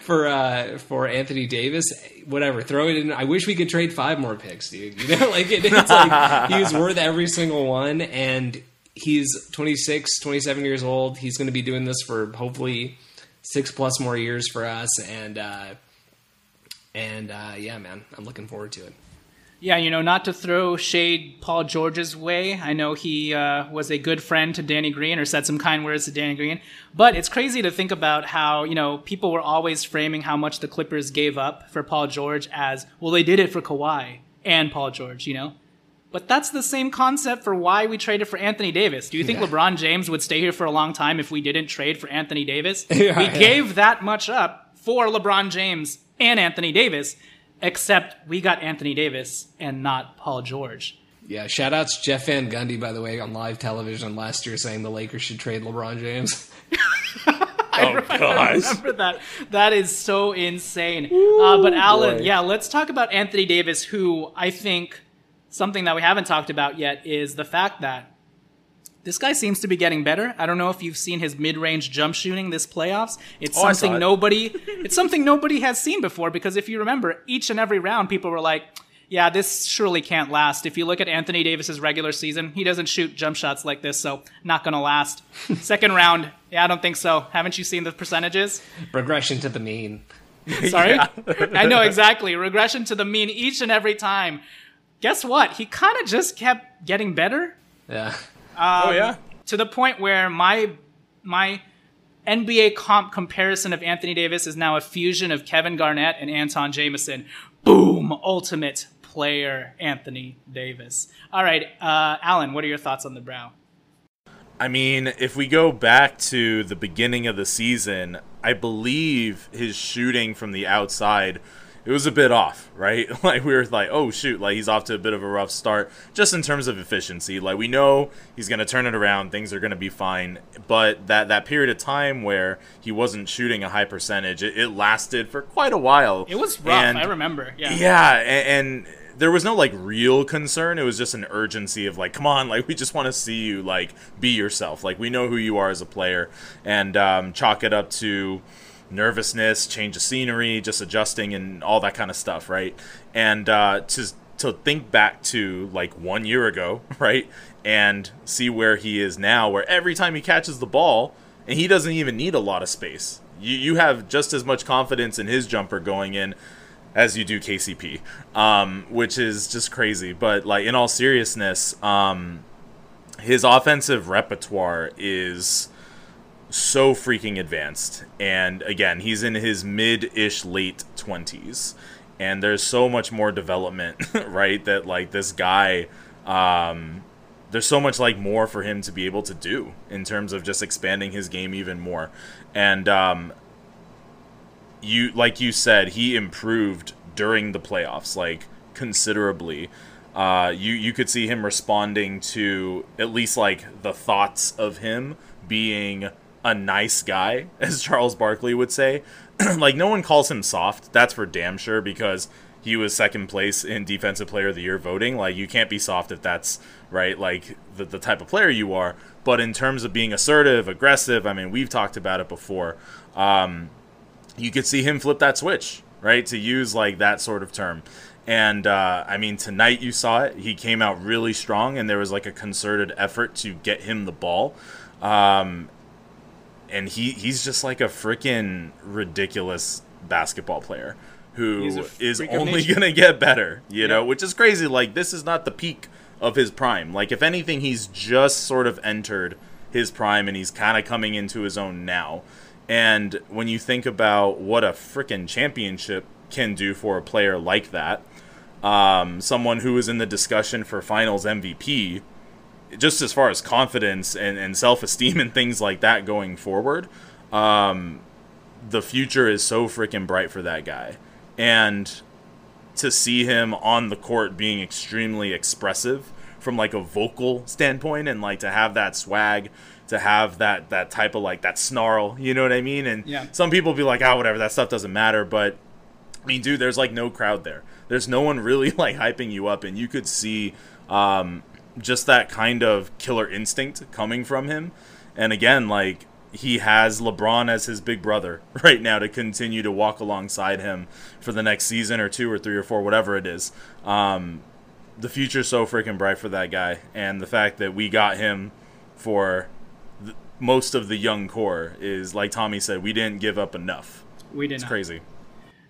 for uh for Anthony Davis. Whatever, throw it in. I wish we could trade five more picks, dude. You know, like it, it's like he's worth every single one, and he's 26, 27 years old. He's going to be doing this for hopefully six plus more years for us, and uh and uh yeah, man, I'm looking forward to it. Yeah, you know, not to throw shade Paul George's way. I know he uh, was a good friend to Danny Green or said some kind words to Danny Green. But it's crazy to think about how, you know, people were always framing how much the Clippers gave up for Paul George as, well, they did it for Kawhi and Paul George, you know? But that's the same concept for why we traded for Anthony Davis. Do you think LeBron James would stay here for a long time if we didn't trade for Anthony Davis? Yeah, we yeah. gave that much up for LeBron James and Anthony Davis, except we got Anthony Davis and not Paul George. Yeah, shout outs Jeff Van Gundy, by the way, on live television last year saying the Lakers should trade LeBron James. Oh gosh. Remember that? That is so insane. uh, but Alan, boy. yeah, let's talk about Anthony Davis, who I think something that we haven't talked about yet is the fact that this guy seems to be getting better. I don't know if you've seen his mid-range jump shooting this playoffs. It's Oh, something it. nobody it's something nobody has seen before because if you remember, each and every round people were like, yeah, this surely can't last. If you look at Anthony Davis's regular season, he doesn't shoot jump shots like this, so not going to last. Second round, yeah, I don't think so. Haven't you seen the percentages? Regression to the mean. Sorry? Yeah. I know exactly. Regression to the mean each and every time. Guess what? He kind of just kept getting better Yeah. Oh yeah. to the point where my my NBA comp comparison of Anthony Davis is now a fusion of Kevin Garnett and Antawn Jamison. Boom! Ultimate player Anthony Davis. All right, uh, Alan, what are your thoughts on the brow? I mean, if we go back to the beginning of the season, I believe his shooting from the outside it was a bit off, right? Like we were like, oh shoot, like he's off to a bit of a rough start, just in terms of efficiency. Like we know he's gonna turn it around, things are gonna be fine. But that that period of time where he wasn't shooting a high percentage, it, it lasted for quite a while. It was rough. And- I remember. Yeah. yeah, and, and there was no like real concern. It was just an urgency of like, come on, like we just want to see you like be yourself. Like we know who you are as a player, and um, chalk it up to nervousness, change of scenery, just adjusting, and all that kind of stuff, right? And uh, to to think back to like one year ago, right, and see where he is now, where every time he catches the ball, and he doesn't even need a lot of space. You you have just as much confidence in his jumper going in as you do KCP, um, which is just crazy. But like in all seriousness, um, his offensive repertoire is so freaking advanced. And again, he's in his mid-ish late twenties, and there's so much more development, right? That like this guy. Um, there's so much like more for him to be able to do in terms of just expanding his game even more. And um, you like you said, he improved during the playoffs, like considerably. Uh, you you could see him responding to at least like the thoughts of him being a nice guy, as Charles Barkley would say. like no one calls him soft. That's for damn sure because he was second place in defensive player of the year voting. Like you can't be soft if that's right, like the, the type of player you are. But in terms of being assertive, aggressive, I mean, we've talked about it before. Um, you could see him flip that switch, right? To use like that sort of term. And uh, I mean, tonight you saw it. He came out really strong, and there was like a concerted effort to get him the ball. Um, and he he's just like a freaking ridiculous basketball player who is only gonna get better, you know, which is crazy. Like this is not the peak of his prime. Like if anything, he's just sort of entered his prime and he's kind of coming into his own now. And when you think about what a freaking championship can do for a player like that, um, someone who is in the discussion for Finals MVP, just as far as confidence and, and self esteem and things like that going forward, um, the future is so freaking bright for that guy. And to see him on the court being extremely expressive from like a vocal standpoint and like to have that swag to have that that type of like that snarl you know what i mean and Yeah. some people be like oh whatever that stuff doesn't matter but i mean dude there's like no crowd there there's no one really like hyping you up and you could see um just that kind of killer instinct coming from him and again like he has LeBron as his big brother right now to continue to walk alongside him for the next season or two or three or four, whatever it is. Um, the future's so freaking bright for that guy, and the fact that we got him for th- most of the young core is, like Tommy said, we didn't give up enough. We didn't. It's crazy.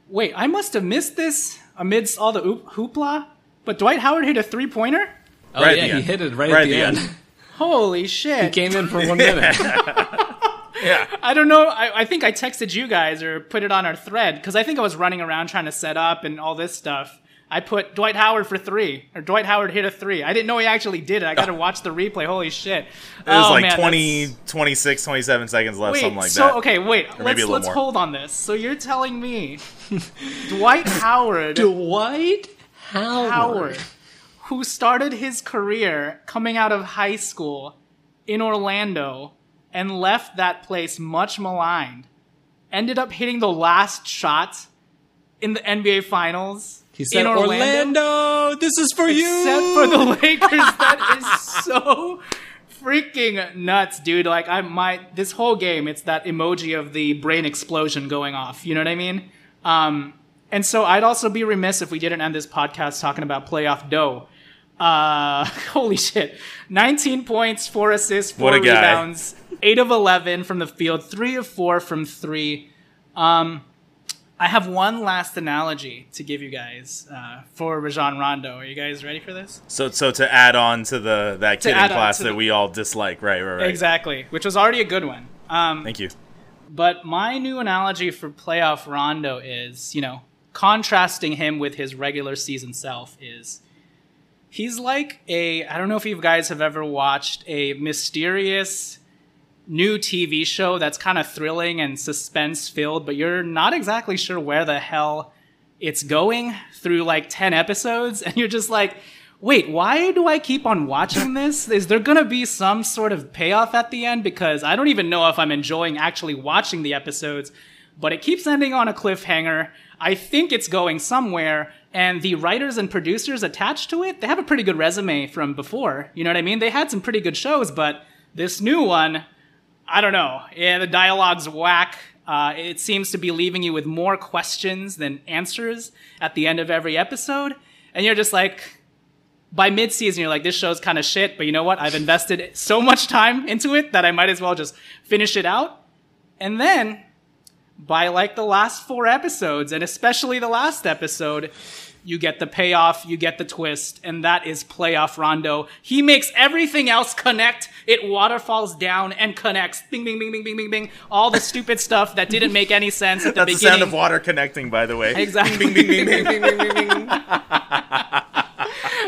Wait, I must have missed this amidst all the oop- hoopla. But Dwight Howard hit a three pointer. Oh Right yeah, he end. hit it right, Right at the, the end. end. Holy shit! He came in for one minute. yeah. I don't know. I, I think I texted you guys or put it on our thread because I think I was running around trying to set up and all this stuff. I put Dwight Howard for three, or Dwight Howard hit a three. I didn't know he actually did it. I got to oh. watch the replay. Holy shit! It was oh, like man, 20, that's- 26, 27 seconds left, Wait, something like so that. okay, wait. maybe let's a little let's more. hold on this. So you're telling me Dwight Howard, Dwight Howard. Howard, who started his career coming out of high school in Orlando and left that place much maligned, ended up hitting the last shot in the NBA Finals. He said, in Orlando, Orlando, this is for you. except for the Lakers. that is so freaking nuts, dude. Like I my this whole game, it's that emoji of the brain explosion going off. You know what I mean? Um, and so I'd also be remiss if we didn't end this podcast talking about playoff dough. Uh, holy shit. 19 points, 4 assists, 4 What a guy. rebounds, 8 of 11 from the field, 3 of 4 from 3. Um, I have one last analogy to give you guys uh, for Rajon Rondo. Are you guys ready for this? So so to add on to the that kid in class that the- we all dislike, right, right, right. Exactly, which was already a good one. Um, Thank you. But my new analogy for playoff Rondo is, you know, contrasting him with his regular season self is he's like a I don't know if you guys have ever watched a mysterious new TV show that's kind of thrilling and suspense filled, but you're not exactly sure where the hell it's going through like 10 episodes and you're just like wait why do i keep on watching this? Is there gonna be some sort of payoff at the end? Because i don't even know if i'm enjoying actually watching the episodes but it keeps ending on a cliffhanger. I think it's going somewhere and the writers and producers attached to it they have a pretty good resume from before you know what i mean they had some pretty good shows but this new one I don't know. Yeah, the dialogue's whack. Uh, it seems to be leaving you with more questions than answers at the end of every episode. And you're just like, by mid season, you're like, this show's kind of shit, but you know what? I've invested so much time into it that I might as well just finish it out. And then, by like the last four episodes, and especially the last episode, you get the payoff, you get the twist, and that is playoff Rondo. He makes everything else connect. It waterfalls down and connects. Bing, bing, bing, bing, bing, bing, bing. All the stupid stuff that didn't make any sense at the That's the beginning. sound of water connecting, by the way. Exactly. Bing, bing, bing, bing, bing, bing, bing, bing.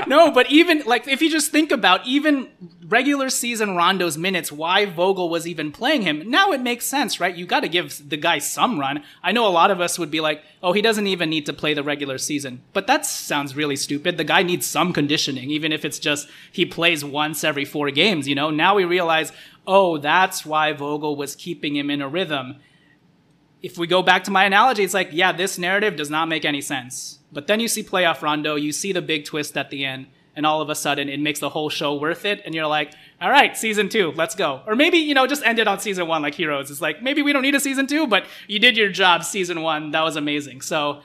no, but even like if you just think about even regular season Rondo's minutes, why Vogel was even playing him, now it makes sense, right? You got to give the guy some run. I know a lot of us would be like, "Oh, he doesn't even need to play the regular season," but that sounds really stupid. The guy needs some conditioning, even if it's just he plays once every four games. You know, now we realize, oh, that's why Vogel was keeping him in a rhythm if we go back to my analogy, it's like, yeah, this narrative does not make any sense. But then you see playoff Rondo, you see the big twist at the end, and all of a sudden it makes the whole show worth it. And you're like, all right, season two, let's go. Or maybe, you know, just end it on season one like Heroes. It's like, maybe we don't need a season two, but you did your job season one. That was amazing. So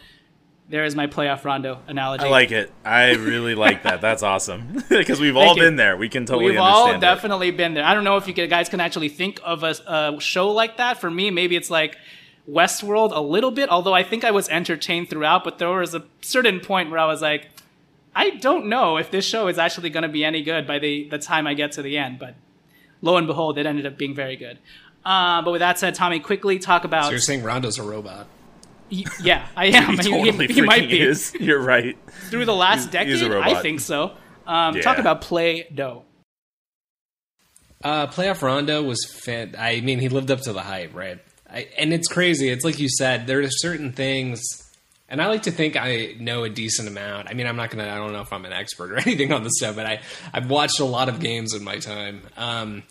there is my playoff Rondo analogy. I like it. I really like that. That's awesome. Because we've all you. been there. We can totally We've all understand it. definitely been there. I don't know if you guys can actually think of a, a show like that. For me, maybe it's like Westworld a little bit, although I think I was entertained throughout, but there was a certain point where I was like, I don't know if this show is actually going to be any good by the, the time I get to the end. But lo and behold, it ended up being very good. Uh, but with that said, Tommy, quickly talk about. So you're saying Rondo's a robot? Y- yeah, I am. He totally he might be. is. You're right. Through the last He's- he's decade, a I robot. think so. Um, Talk about Play Doh. Uh, playoff Rondo was fan. I mean, he lived up to the hype, right? I, and it's crazy. It's like you said. There are certain things, and I like to think I know a decent amount. I mean, I'm not gonna. I don't know if I'm an expert or anything on this stuff, but I I've watched a lot of games in my time. Um,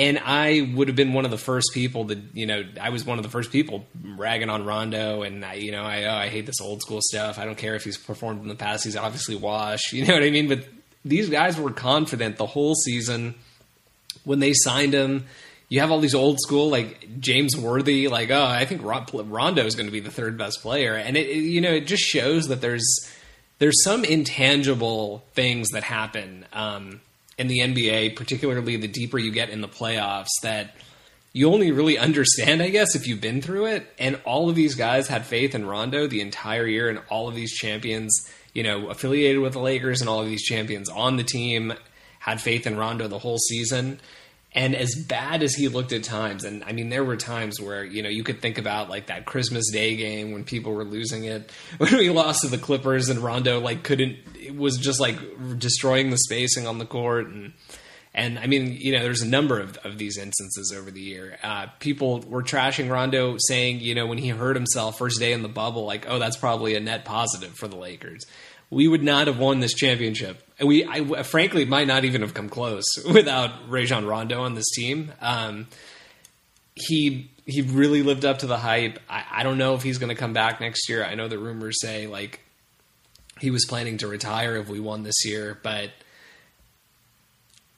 and I would have been one of the first people that you know. I was one of the first people ragging on Rondo, and I, you know, I oh, I hate this old school stuff. I don't care if he's performed in the past. He's obviously washed. You know what I mean? But these guys were confident the whole season when they signed him. You have all these old school like James Worthy, like oh, I think Rondo is going to be the third best player, and it, it you know it just shows that there's there's some intangible things that happen um, in the NBA, particularly the deeper you get in the playoffs, that you only really understand, I guess, if you've been through it. And all of these guys had faith in Rondo the entire year, and all of these champions, you know, affiliated with the Lakers, and all of these champions on the team had faith in Rondo the whole season. And as bad as he looked at times, and I mean, there were times where, you know, you could think about like that Christmas Day game when people were losing it, when we lost to the Clippers and Rondo like couldn't, it was just like destroying the spacing on the court. And, and I mean, you know, there's a number of, of these instances over the year. Uh, people were trashing Rondo saying, you know, when he hurt himself first day in the bubble, like, oh, that's probably a net positive for the Lakers. We would not have won this championship. We, I, frankly, might not even have come close without Rajon Rondo on this team. Um, he he really lived up to the hype. I, I don't know if he's going to come back next year. I know the rumors say like he was planning to retire if we won this year, but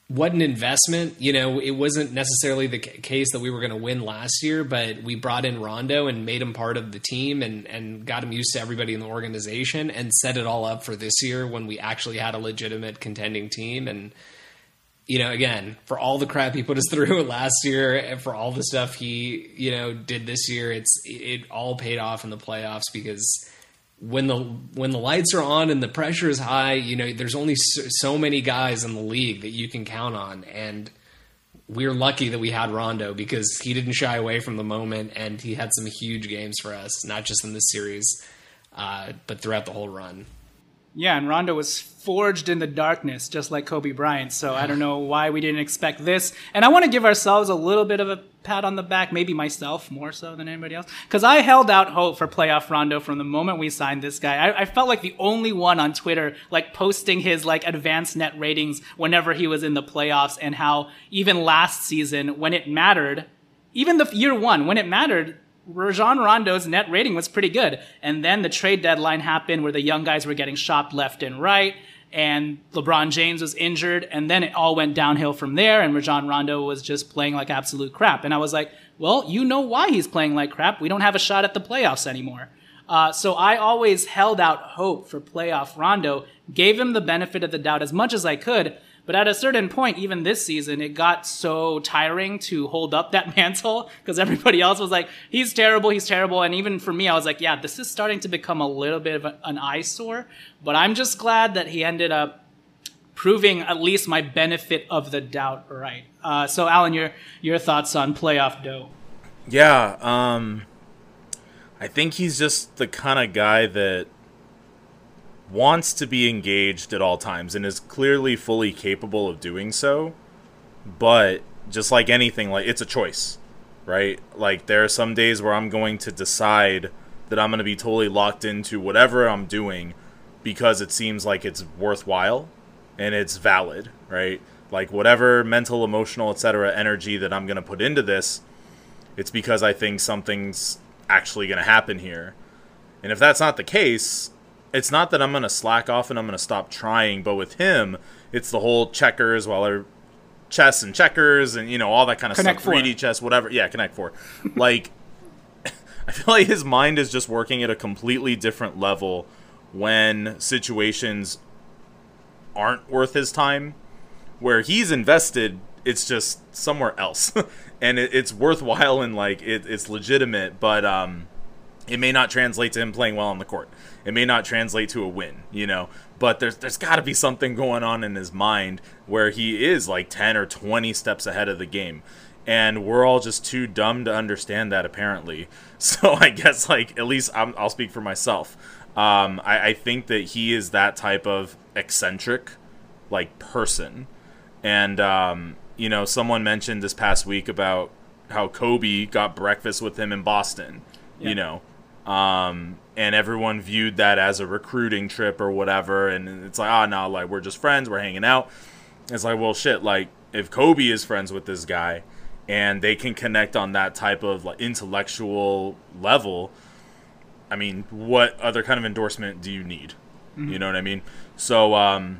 what an investment. You know, it wasn't necessarily the case that we were going to win last year, but we brought in Rondo and made him part of the team and, and got him used to everybody in the organization and set it all up for this year when we actually had a legitimate contending team. And you know, again, for all the crap he put us through last year and for all the stuff he, you know, did this year, it's it all paid off in the playoffs because when the when the lights are on and the pressure is high, you know, there's only so, so many guys in the league that you can count on and we're lucky that we had Rondo because he didn't shy away from the moment and he had some huge games for us, not just in this series, uh, but throughout the whole run. Yeah, and Rondo was forged in the darkness, just like Kobe Bryant. So I don't know why we didn't expect this. And I want to give ourselves a little bit of a pat on the back, maybe myself more so than anybody else, because I held out hope for playoff Rondo from the moment we signed this guy. I, I, felt like the only one on Twitter, like posting his like advanced net ratings whenever he was in the playoffs, and how even last season when it mattered, even the year one when it mattered, Rajon Rondo's net rating was pretty good. And then the trade deadline happened where the young guys were getting shopped left and right. And LeBron James was injured. And then it all went downhill from there. And Rajon Rondo was just playing like absolute crap. And I was like, well, you know why he's playing like crap. We don't have a shot at the playoffs anymore. Uh, so I always held out hope for playoff Rondo, gave him the benefit of the doubt as much as I could. But at a certain point, even this season, it got so tiring to hold up that mantle because everybody else was like, he's terrible, he's terrible. And even for me, I was like, yeah, this is starting to become a little bit of an eyesore. But I'm just glad that he ended up proving at least my benefit of the doubt right. Uh, so, Alan, your, your thoughts on playoff dough? Yeah, um, I think he's just the kind of guy that wants to be engaged at all times and is clearly fully capable of doing so. But just like anything, like it's a choice, right? Like there are some days where I'm going to decide that I'm going to be totally locked into whatever I'm doing because it seems like it's worthwhile and it's valid, right? Like whatever mental, emotional, etc. energy that I'm going to put into this, it's because I think something's actually going to happen here. And if that's not the case, it's not that I'm going to slack off and I'm going to stop trying, but with him, it's the whole checkers while I chess and checkers and you know all that kind of Connect stuff. 3D chess, whatever. Yeah, Connect Four. like, I feel like his mind is just working at a completely different level when situations aren't worth his time. Where he's invested, it's just somewhere else, and it, it's worthwhile and like it, it's legitimate, but um, it may not translate to him playing well on the court. It may not translate to a win, you know. But there's there's got to be something going on in his mind where he is like 10 or 20 steps ahead of the game. And we're all just too dumb to understand that apparently. So I guess like at least i will speak for myself. Um, I, I think that he is that type of eccentric like person. And um, you know, someone mentioned this past week about how Kobe got breakfast with him in Boston. Yeah. You know, um, and everyone viewed that as a recruiting trip or whatever. And it's like, oh no, like we're just friends, we're hanging out. It's like, well, shit, like if Kobe is friends with this guy and they can connect on that type of like intellectual level, I mean, what other kind of endorsement do you need? Mm-hmm. You know what I mean? So, um,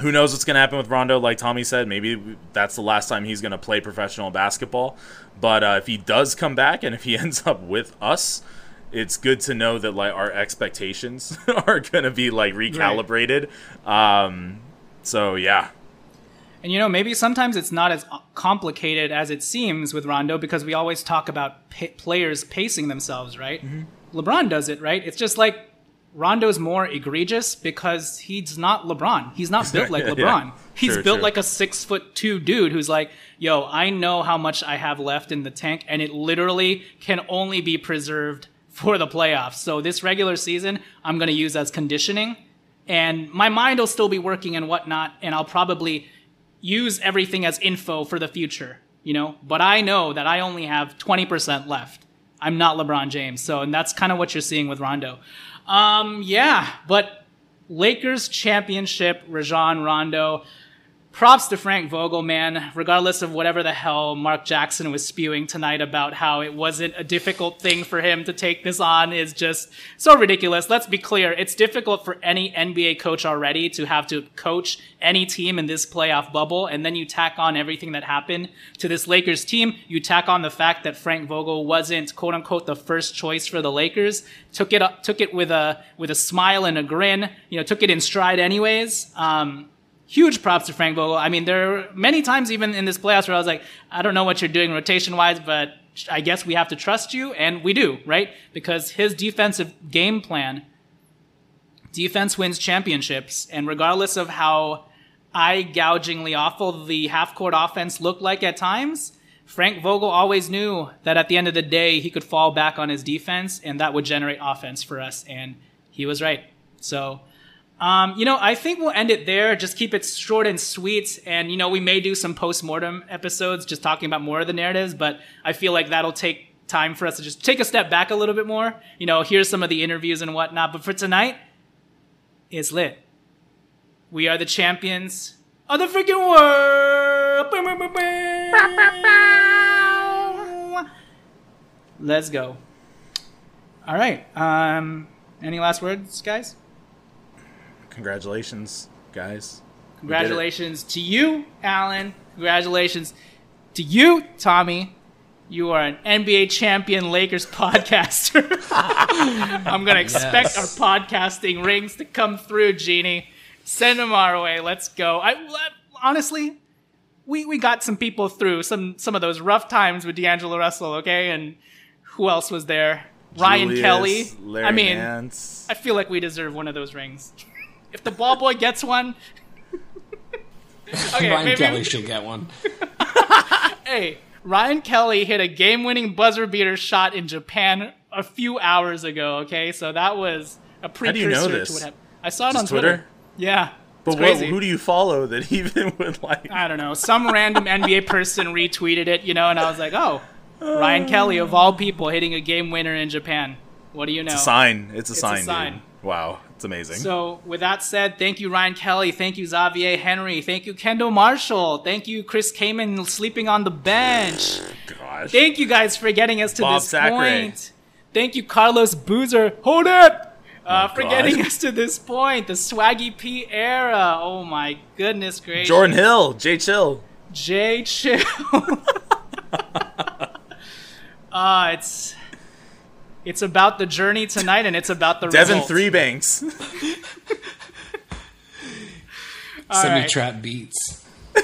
who knows what's going to happen with Rondo? Like Tommy said, maybe that's the last time he's going to play professional basketball. But uh, if he does come back and if he ends up with us, it's good to know that like our expectations are going to be like recalibrated. Right. Um, so yeah. And you know, maybe sometimes it's not as complicated as it seems with Rondo because we always talk about p- players pacing themselves, right? Mm-hmm. LeBron does it, right? It's just like Rondo's more egregious because he's not LeBron. He's not built like LeBron. yeah. He's built like a six foot two dude who's like, yo, I know how much I have left in the tank, and it literally can only be preserved for the playoffs. So this regular season, I'm going to use as conditioning, and my mind will still be working and whatnot, and I'll probably use everything as info for the future, you know. But I know that I only have 20% left. I'm not LeBron James, so and that's kind of what you're seeing with Rondo. Um, yeah, but Lakers championship, Rajon Rondo props to Frank Vogel, man. Regardless of whatever the hell Mark Jackson was spewing tonight about how it wasn't a difficult thing for him to take this on is just so ridiculous. Let's be clear. It's difficult for any NBA coach already to have to coach any team in this playoff bubble. And then you tack on everything that happened to this Lakers team. You tack on the fact that Frank Vogel wasn't quote unquote the first choice for the Lakers. Took it, up took it with a, with a smile and a grin, you know, took it in stride anyways. Um, huge props to Frank Vogel. I mean, there are many times even in this playoffs where I was like, I don't know what you're doing rotation wise, but I guess we have to trust you, and we do, right? Because his defensive game plan, defense wins championships, and regardless of how eye gougingly awful the half court offense looked like at times, Frank Vogel always knew that at the end of the day, he could fall back on his defense, and that would generate offense for us, and he was right. So, um, you know, I think we'll end it there. Just keep it short and sweet. And, you know, we may do some post mortem episodes just talking about more of the narratives, but I feel like that'll take time for us to just take a step back a little bit more. You know, here's some of the interviews and whatnot. But for tonight, it's lit. We are the champions of the freaking world. Let's go. All right. Um, any last words, guys? Congratulations, guys. Congratulations to you, Alan. Congratulations to you, Tommy. You are an NBA champion Lakers podcaster. I'm going to expect Yes. our podcasting rings to come through, Jeanie. Send them our way. Let's go. I, honestly, we, we got some people through some, some of those rough times with D'Angelo Russell, okay? And who else was there? Ryan Julius, Kelly. Larry I mean, Nance. I feel like we deserve one of those rings. If the ball boy gets one, okay, Ryan maybe- Kelly should get one. Hey, Ryan Kelly hit a game-winning buzzer beater shot in Japan a few hours ago. Okay, so that was a do precursor you know to what happened. I saw it Just on Twitter. Twitter? Yeah, But what, who do you follow that even would like? I don't know. Some random NBA person retweeted it, you know, and I was like, oh, Ryan Kelly of all people hitting a game winner in Japan. What do you know? It's a sign. It's a It's a sign, sign. dude. Wow, it's amazing. So, with that said, thank you, Ryan Kelly. Thank you, Xavier Henry. Thank you, Kendall Marshall. Thank you, Chris Kaman, sleeping on the bench. Gosh. Thank you guys for getting us to Bob this point. Thank you, Carlos Boozer. Hold it! Uh, for God. getting us to this point. The Swaggy P era. Oh my goodness gracious. Jordan Hill, Jay Chill. J Chill. uh, it's it's about the journey tonight and it's about the Devin result. Three Banks. Semi right. trap beats.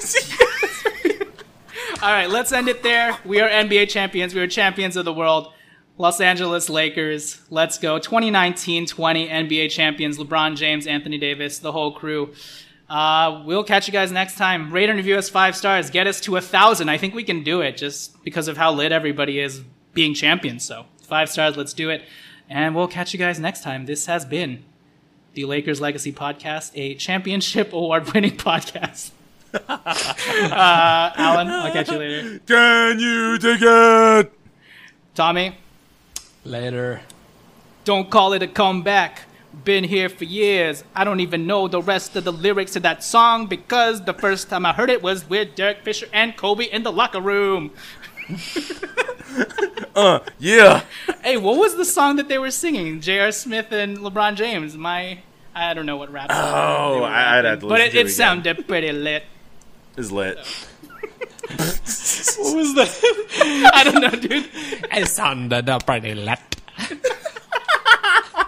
All right, let's end it there. We are NBA champions. We are champions of the world. Los Angeles Lakers. Let's go. 2019 20 NBA champions. LeBron James, Anthony Davis, the whole crew. Uh, we'll catch you guys next time. Rate and review us five stars. Get us to a thousand. I think we can do it just because of how lit everybody is being champions. So, five stars. Let's do it. And we'll catch you guys next time. This has been the Lakers Legacy Podcast, a championship award winning podcast. uh, Alan, I'll catch you later. Can you take it? Tommy, Later. don't call it a comeback. Been here for years. I don't even know the rest of the lyrics to that song because the first time I heard it was with Derek Fisher and Kobe in the locker room. Yeah. Hey, what was the song that they were singing? J.R. Smith and LeBron James. My, I don't know what rap. song Oh, they were I- I'd have to But it, to it it sounded pretty lit. Is lit. What was that? I don't know, dude. it sounded uh, pretty lit.